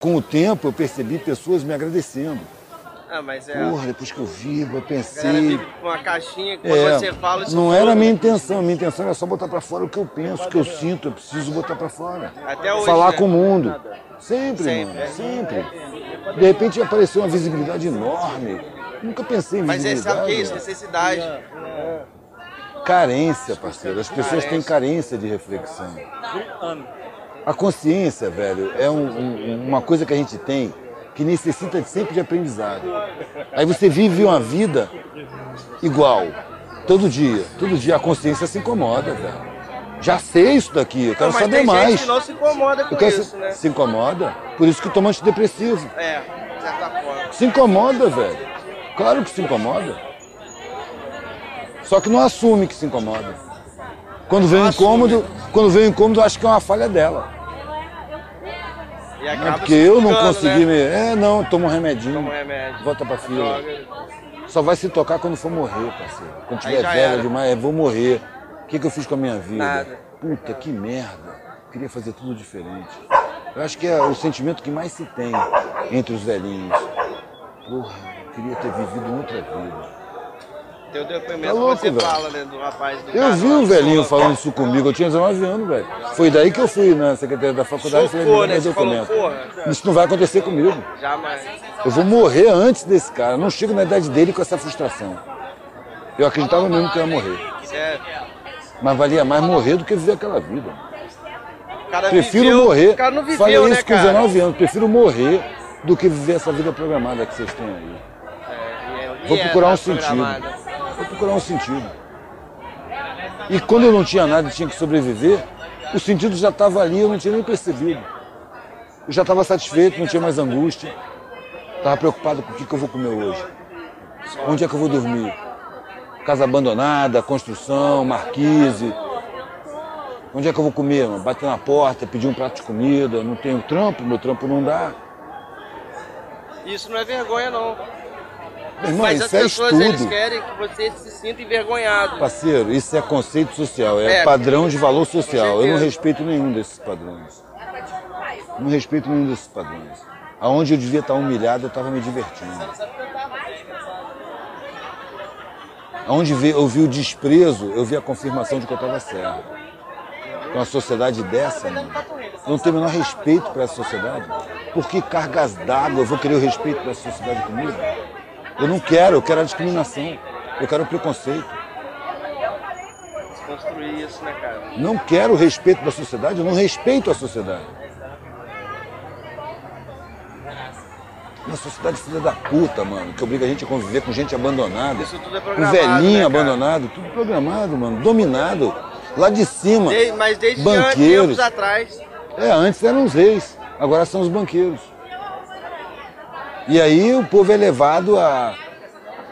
Com o tempo eu percebi pessoas me agradecendo. Ah, mas é. Porra, depois que eu vi, eu pensei. vive com uma caixinha que quando É, você fala isso não tudo, era a minha intenção, a minha intenção era só botar pra fora o que eu penso, o que eu sinto, eu preciso botar pra fora. Até hoje, Falar né? com o mundo. Sempre, Sempre. mano, sempre. De repente apareceu uma visibilidade enorme. Nunca pensei em Mas é, visibilidade. sabe o que é isso? Necessidade. Carência, parceiro. As pessoas têm carência de reflexão. A consciência, velho, é um- um- uma coisa que a gente tem que necessita de- sempre de aprendizado. Aí você vive uma vida igual, todo dia. Todo dia a consciência se incomoda, velho. Já sei isso daqui, eu quero Não, saber mais. gente que não se incomoda com Eu quero isso, se, né? se incomoda? Por isso que toma antidepressivo. É, de certa forma. Se incomoda, velho. Claro que se incomoda. Só que não assume que se incomoda. Quando vem o assume. incômodo, quando vem o incômodo, eu acho que é uma falha dela. E Não é porque eu não consegui né? me. É, não, toma um remedinho. Toma um remédio. Volta pra fila. Só vai se tocar quando for morrer, parceiro. Quando tiver já velho era. demais, é, vou morrer. O que, que eu fiz com a minha vida? Nada. Puta, que merda. Queria fazer tudo diferente. Eu acho que é o sentimento que mais se tem entre os velhinhos. Porra, eu queria ter vivido outra vida. Tem o depoimento Tá louco, você velho. fala, né, do rapaz do Eu vi um velhinho falando isso comigo, eu tinha 19 anos, velho. Foi daí que eu fui na secretaria da faculdade e falei, me né? dá Você falou, documento. porra, Isso não vai acontecer comigo. jamais. Eu vou morrer antes desse cara. Eu não chego na idade dele com essa frustração. Eu acreditava mesmo que eu ia morrer. Mas valia mais morrer do que viver aquela vida. Prefiro viveu, morrer. O cara não viveu, Falei né, isso com cara? 19 anos. Prefiro morrer do que viver essa vida programada que vocês têm aí. É, e Vou é procurar um sentido. Procurar um sentido. E quando eu não tinha nada e tinha que sobreviver, o sentido já estava ali, eu não tinha nem percebido. Eu já estava satisfeito, não tinha mais angústia. Estava preocupado com o que, que eu vou comer hoje. Onde é que eu vou dormir? Casa abandonada, construção, marquise. Onde é que eu vou comer? Bater na porta, pedir um prato de comida. Não tenho trampo, meu trampo não dá. Isso não é vergonha, não. Meu irmão, Mas as isso é pessoas, eles estudo. querem que você se sinta envergonhado. Parceiro, isso é conceito social, é, É, padrão de valor social. Eu não respeito nenhum desses padrões. Não respeito nenhum desses padrões. Aonde eu devia estar humilhado, eu estava me divertindo. Aonde eu vi o desprezo, eu vi a confirmação de que eu estava certo. Com uma sociedade dessa, mano, eu não tenho o menor respeito para essa sociedade. Por que cargas d'água eu vou querer o respeito para essa sociedade comigo? Eu não quero, eu quero a discriminação. Eu quero o preconceito. Construir isso, né, cara? Não quero o respeito da sociedade, eu não respeito a sociedade. Uma sociedade filha da puta, mano, que obriga a gente a conviver com gente abandonada. Isso tudo é com programado, velhinho né, abandonado, tudo programado, mano, dominado. Lá de cima. Mas desde banqueiros. anos atrás. É, antes eram os reis, agora são os banqueiros. E aí o povo é levado a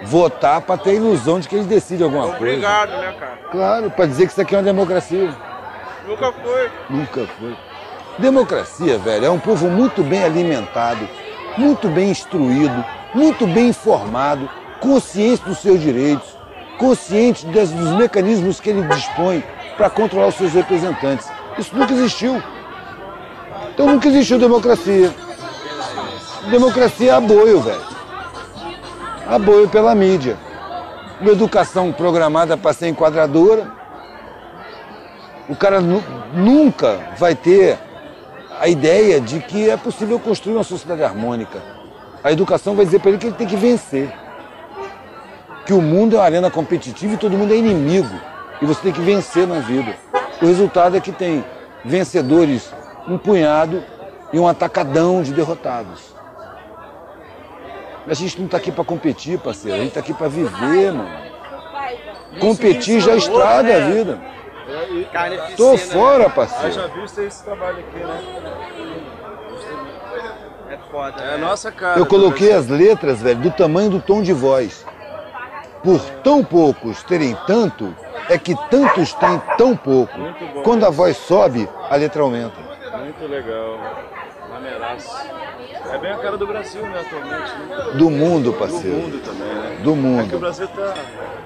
votar para ter a ilusão de que eles decidem alguma coisa. Obrigado, né, cara? Claro, para dizer que isso aqui é uma democracia. Nunca foi. Nunca foi. Democracia, velho, é um povo muito bem alimentado, muito bem instruído, muito bem informado, consciente dos seus direitos, consciente das- dos mecanismos que ele dispõe para controlar os seus representantes. Isso nunca existiu. Então nunca existiu democracia. Democracia é aboio, velho. Aboio pela mídia. Uma educação programada para ser enquadradora, o cara nu- nunca vai ter a ideia de que é possível construir uma sociedade harmônica. A educação vai dizer para ele que ele tem que vencer. Que o mundo é uma arena competitiva e todo mundo é inimigo. E você tem que vencer na vida. O resultado é que tem vencedores, um punhado e um atacadão de derrotados. A gente não está aqui para competir, parceiro. A gente está aqui para viver, mano. Competir já estraga a vida. Carnificina. Tô né? fora, parceiro. já viu você esse trabalho aqui, né? É foda. É a né? nossa cara. Eu coloquei as letras, velho, do tamanho do tom de voz. Por tão poucos terem tanto, é que tantos têm tão pouco. Quando a voz sobe, a letra aumenta. Muito legal. Maneiraço. É bem a cara do Brasil, né, atualmente. Né? Do mundo, Do parceiro. mundo também, né? Do É que o mundo. Brasil tá.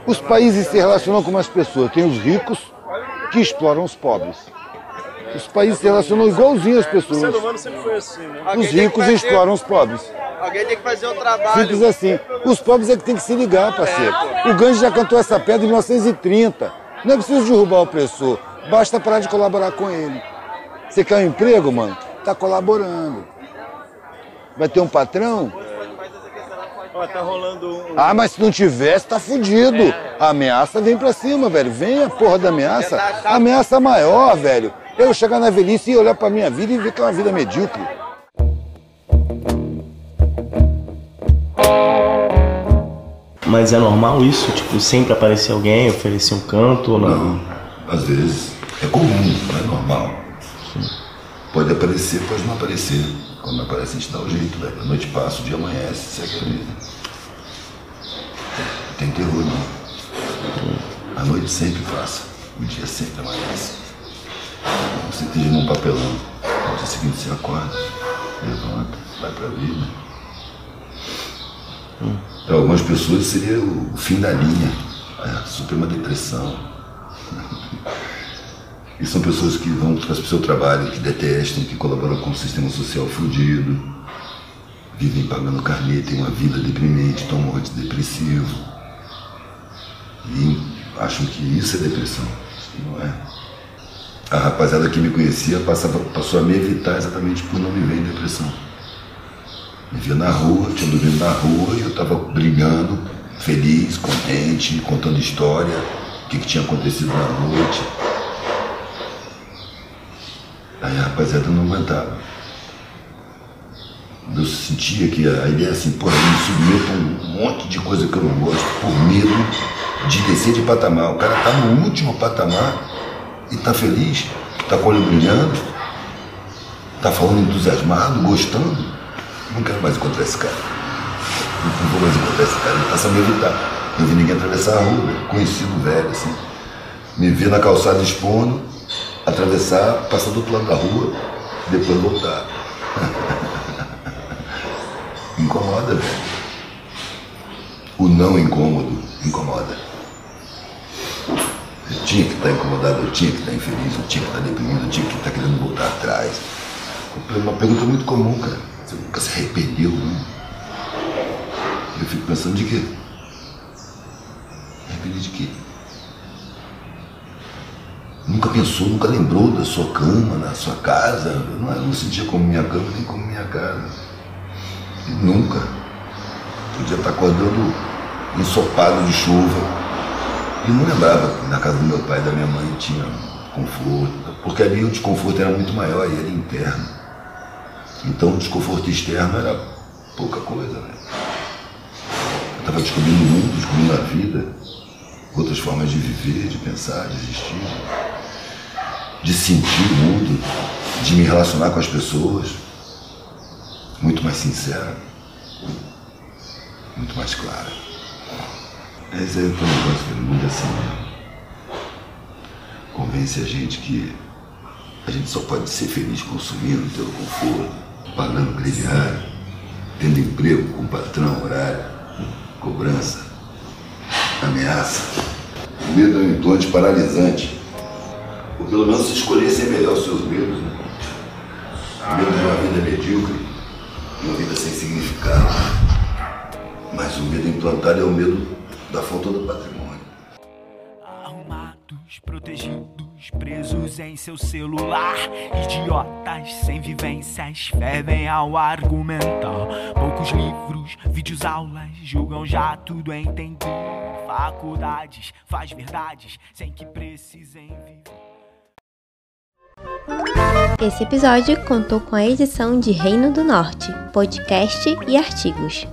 Os países se relacionam com umas pessoas. Tem os ricos que exploram os pobres. Os países se relacionam igualzinho às O ser pessoas. humano sempre foi assim, né? Os ricos fazer- exploram os pobres. Alguém tem que fazer o trabalho. Simples assim. Os pobres é que tem que se ligar, parceiro. O Gandhi já cantou essa pedra em 1930. Não é preciso derrubar o opressor. Basta parar de colaborar com ele. Você quer um emprego, mano? Tá colaborando. Vai ter um patrão? Ó, tá rolando um. Ah, mas se não tivesse, tá fudido. A ameaça vem pra cima, velho. Vem a porra da ameaça. A ameaça maior, velho. Eu chegar na velhice e olhar pra minha vida e ver que é uma vida medíocre. Mas é normal isso? Tipo, sempre aparecer alguém, oferecer um canto ou não? Não, às vezes. É comum, não é normal. Pode aparecer, pode não aparecer. Quando aparece, a gente dá o jeito, velho. A noite passa, o dia amanhece, segue a vida. Não tem terror, não. A noite sempre passa, o dia sempre amanhece. Você esteja num papelão. No dia seguinte você acorda, levanta, vai pra vida. Para algumas pessoas seria o fim da linha, a suprema depressão. E são pessoas que vão para o seu trabalho, que detestam, que colaboram com o sistema social fudido, vivem pagando carnê, têm uma vida deprimente, tomam antidepressivo. E acham que isso é depressão. Não é. A rapaziada que me conhecia passava, passou a me evitar exatamente por não me ver em depressão. Me via na rua, tinha dormido na rua e eu estava brigando, feliz, contente, contando história, o que, que tinha acontecido na noite. Aí a rapaziada não aguentava. Eu sentia que a ideia assim, porra, eu me submeto a um monte de coisa que eu não gosto por medo de descer de patamar. O cara tá no último patamar e tá feliz, tá com o olho brilhando, tá falando entusiasmado, gostando. Não quero mais encontrar esse cara. Não vou mais encontrar esse cara, ele a me evitar. Não vi ninguém atravessar a rua, conhecido velho, assim. Me ver na calçada expondo, atravessar, passar do outro lado da rua, depois voltar. Incomoda, velho. O não incômodo incomoda. Eu tinha que estar incomodado, eu tinha que estar infeliz, eu tinha que estar deprimido, eu tinha que estar querendo voltar atrás. Uma pergunta muito comum, cara. Você nunca se arrependeu, não? Eu fico pensando de quê? Arrependi de quê? Nunca pensou, nunca lembrou da sua cama, da sua casa. Eu não, eu não sentia como minha cama, nem como minha casa. E nunca. Podia estar acordando ensopado de chuva. E não lembrava que na casa do meu pai e da minha mãe tinha conforto. Porque ali o desconforto era muito maior e era interno. Então o desconforto externo era pouca coisa, né? Eu estava descobrindo o mundo, descobrindo a vida, outras formas de viver, de pensar, de existir, de sentir o mundo, de me relacionar com as pessoas, muito mais sincera, muito mais clara. Esse é o negócio que é assim mesmo. Convence a gente que a gente só pode ser feliz consumindo, tendo conforto, pagando crediário, tendo emprego com patrão, horário, cobrança, ameaça. O medo é um implante paralisante. Ou pelo menos se escolher ser melhor os seus medos, né? O medo de uma vida medíocre, uma vida sem significado. Mas o medo implantado é o medo da falta do patrimônio. Arrumados, protegidos, presos em seu celular. Idiotas sem vivências fervem ao argumentar. Poucos livros, vídeos, aulas julgam já tudo entender. Faculdades faz verdades sem que precisem viver. Esse episódio contou com a edição de Reino do Norte, podcast e artigos.